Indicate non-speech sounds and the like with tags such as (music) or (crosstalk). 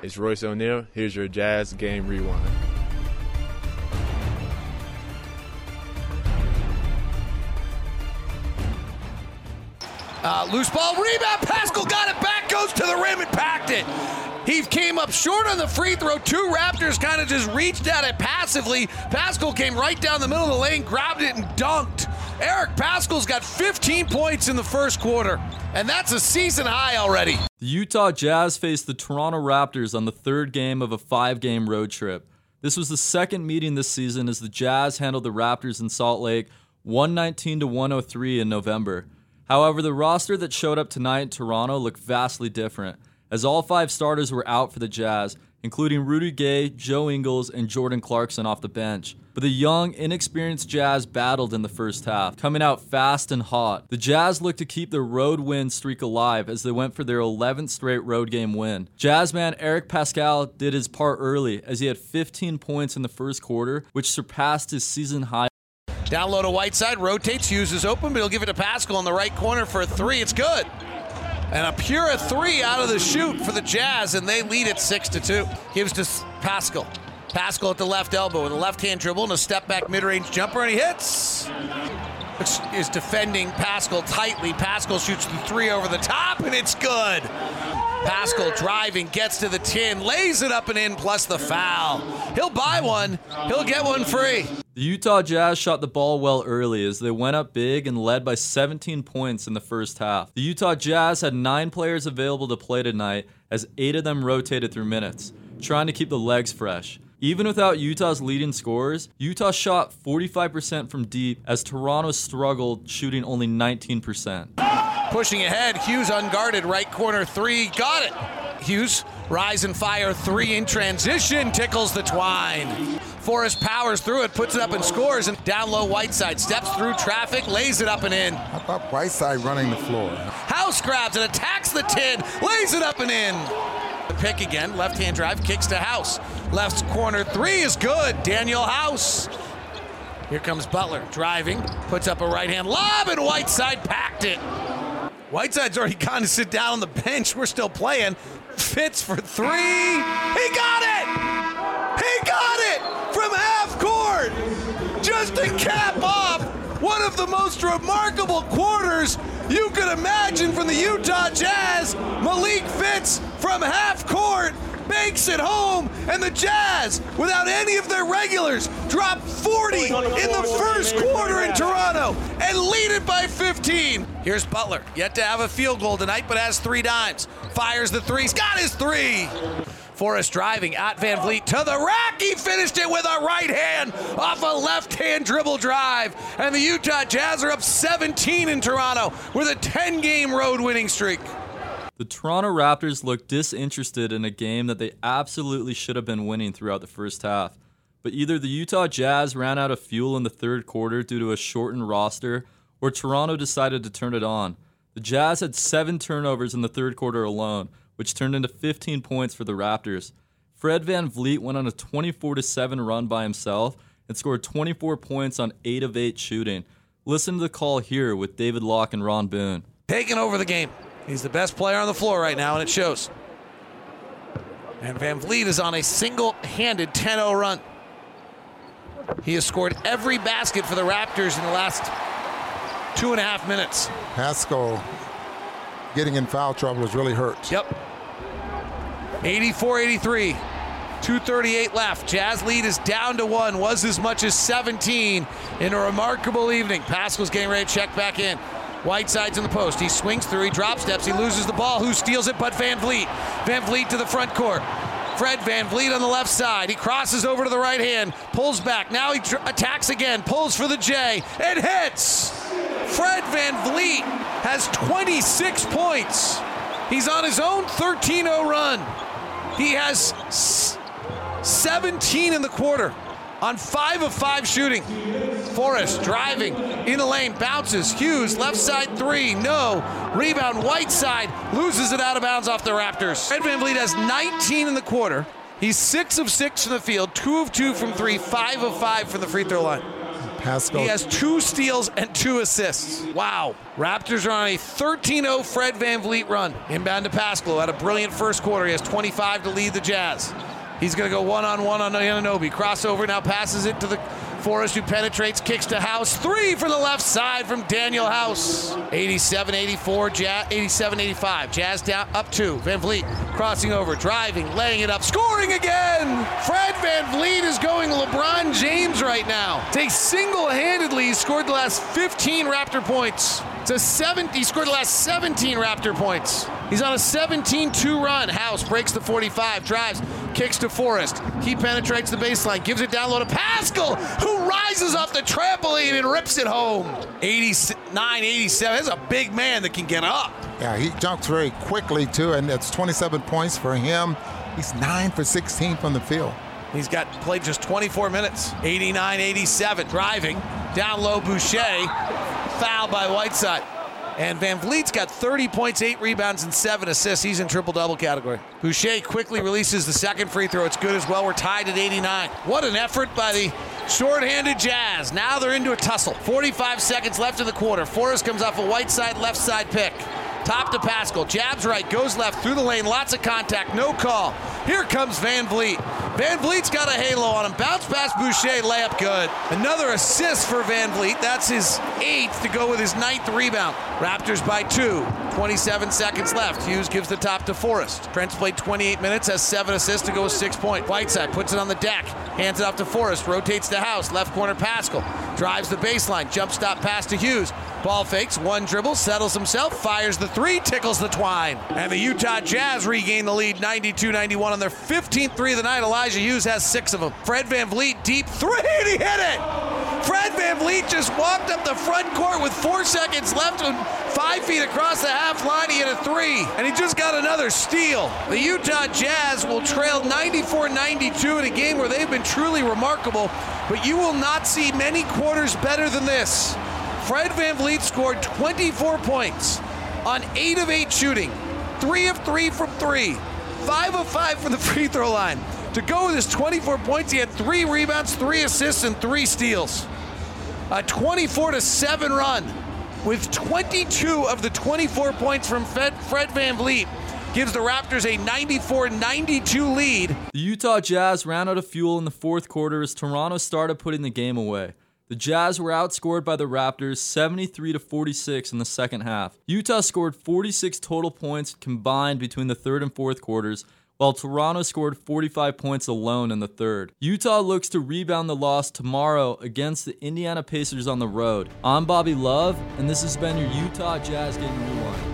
It's Royce O'Neale. Here's your Jazz Game Rewind. Uh, loose ball, rebound. Paschall got it back, goes to the rim and packed it. He came up short on the free throw. Two Raptors kind of just reached at it passively. Paschall came right down the middle of the lane, grabbed it, and dunked. Eric Paschall's got 15 points in the first quarter, and that's a season high already. The Utah Jazz faced the Toronto Raptors on the third game of a five game road trip. This was the second meeting this season as the Jazz handled the Raptors in Salt Lake 119 to 103 in November. However, the roster that showed up tonight in Toronto looked vastly different, as all five starters were out for the Jazz, including Rudy Gay, Joe Ingles, and Jordan Clarkson off the bench. But the young, inexperienced Jazz battled in the first half, coming out fast and hot. The Jazz looked to keep their road win streak alive as they went for their 11th straight road game win. Jazzman Eric Paschall did his part early as he had 15 points in the first quarter, which surpassed his season high. Down low to Whiteside, rotates, uses open, but he'll give it to Paschall in the right corner for a three. It's good. And a pure three out of the chute for the Jazz, and they lead it six to two. Gives to Paschall. Paschall at the left elbow with a left hand dribble and a step back mid range jumper, and he hits. Is defending Paschall tightly. Paschall shoots the three over the top, and it's good. Paschall driving, gets to the tin, lays it up and in, plus the foul. He'll buy one, he'll get one free. The Utah Jazz shot the ball well early as they went up big and led by 17 points in the first half. The Utah Jazz had nine players available to play tonight as eight of them rotated through minutes, trying to keep the legs fresh. Even without Utah's leading scorers, Utah shot 45% from deep as Toronto struggled, shooting only 19%. Pushing ahead, Hughes unguarded, right corner three, got it. Hughes, rise and fire three in transition, tickles the twine. Forrest powers through it, puts it up and scores, and down low Whiteside steps through traffic, lays it up and in. How about Whiteside running the floor? House grabs and attacks the tin, lays it up and in. The pick again, left hand drive, kicks to House. Left corner three is good. Danuel House. Here comes Butler driving, puts up a right hand lob, and Whiteside packed it. Whiteside's already gone to sit down on the bench. We're still playing. Fitts for three. He got it! He got it from half court! Just to cap off one of the most remarkable quarters you could imagine from the Utah Jazz. Malik Fitts from half court makes it home, and the Jazz, without any of their regulars, drop 40 in the first quarter in Toronto and lead it by 15. Here's Butler, yet to have a field goal tonight, but has three dimes. Fires the three, he's got his three. Forrest driving at VanVleet to the rack. He finished it with a right hand off a left hand dribble drive. And the Utah Jazz are up 17 in Toronto with a 10 game road winning streak. The Toronto Raptors looked disinterested in a game that they absolutely should have been winning throughout the first half. But either the Utah Jazz ran out of fuel in the third quarter due to a shortened roster, or Toronto decided to turn it on. The Jazz had seven turnovers in the third quarter alone, which turned into 15 points for the Raptors. Fred VanVleet went on a 24 7 run by himself and scored 24 points on 8 of 8 shooting. Listen to the call here with David Locke and Ron Boone. Taking over the game. He's the best player on the floor right now, and it shows. And VanVleet is on a single handed 10 0 run. He has scored every basket for the Raptors in the last two and a half minutes. Paschall getting in foul trouble has really hurt. Yep. 84 83. 238 left. Jazz lead is down to one, was as much as 17 in a remarkable evening. Paschall's getting ready to check back in. Whiteside's in the post. He swings through, he drop steps, he loses the ball. Who steals it but VanVleet? Van Vleet to the front court. Fred VanVleet on the left side. He crosses over to the right hand, pulls back. Now he attacks again, pulls for the J, and hits. Fred Van Vleet has 26 points. He's on his own 13 0 run. He has 17 in the quarter on 5 of 5 shooting. Forrest driving in the lane, bounces. Hughes, left side three, no. Rebound, Whiteside, loses it out of bounds off the Raptors. Fred VanVleet has 19 in the quarter. He's 6 of 6 from the field, 2 of 2 from 3, 5 of 5 from the free throw line. He has two steals and two assists. Wow. Raptors are on a 13 0 Fred VanVleet run. Inbound to Paschall. Had a brilliant first quarter. He has 25 to lead the Jazz. He's going to go one on Anunoby. Crossover now passes it to the Forrest who penetrates, kicks to House. Three from the left side from Danuel House. 87 84, 87 85. Jazz down up two. VanVleet crossing over, driving, laying it up, scoring again. Fred VanVleet is going right now. Takes single handedly scored the last 15 Raptor points. It's a 70, he scored the last 17 Raptor points. He's on a 17 2 run. House breaks the 45, drives, kicks to Forrest. He penetrates the baseline, gives it down low to Paschall, who rises off the trampoline and rips it home. 89 87. That's a big man that can get up. Yeah, he jumps very quickly, too, and it's 27 points for him. He's 9 for 16 from the field. He's got played just 24 minutes. 89 87. Driving. Down low, Boucher. Foul by Whiteside. And VanVleet's got 30 points, 8 rebounds, and 7 assists. He's in triple double category. Boucher quickly releases the second free throw. It's good as well. We're tied at 89. What an effort by the short-handed Jazz. Now they're into a tussle. 45 seconds left in the quarter. Forrest comes off a Whiteside left side pick. Top to Paschall. Jabs right, goes left through the lane. Lots of contact. No call. Here comes VanVleet. Van Vliet's got a halo on him. Bounce past Boucher, layup good. Another assist for VanVleet. That's his eighth to go with his ninth rebound. Raptors by two. 27 seconds left. Hughes gives the top to Forrest. Trent's played 28 minutes, has seven assists to go with six points. Whiteside puts it on the deck, hands it off to Forrest, rotates to House, left corner Paschall, drives the baseline, jump stop pass to Hughes. Ball fakes, one dribble, settles himself, fires the three, tickles the twine. And the Utah Jazz regain the lead 92 91 on their 15th three of the night. Elijah Hughes has six of them. Fred VanVleet deep three, and (laughs) he hit it! Fred VanVleet just walked up the front court with four seconds left and five feet across the half line. He hit a three, and he just got another steal. The Utah Jazz will trail 94 92 in a game where they've been truly remarkable, but you will not see many quarters better than this. Fred VanVleet scored 24 points on 8 of 8 shooting, 3 of 3 from 3, 5 of 5 from the (laughs) free throw line. To go with his 24 points, he had 3 rebounds, 3 assists, and 3 steals. A 24 to 7 run with 22 of the 24 points from Fred, VanVleet gives the Raptors a 94 92 lead. The Utah Jazz ran out of fuel in the fourth quarter as Toronto started putting the game away. The Jazz were outscored by the Raptors 73 to 46 in the second half. Utah scored 46 total points combined between the third and fourth quarters, while Toronto scored 45 points alone in the third. Utah looks to rebound the loss tomorrow against the Indiana Pacers on the road. I'm Bobby Love, and this has been your Utah Jazz Game Rewind.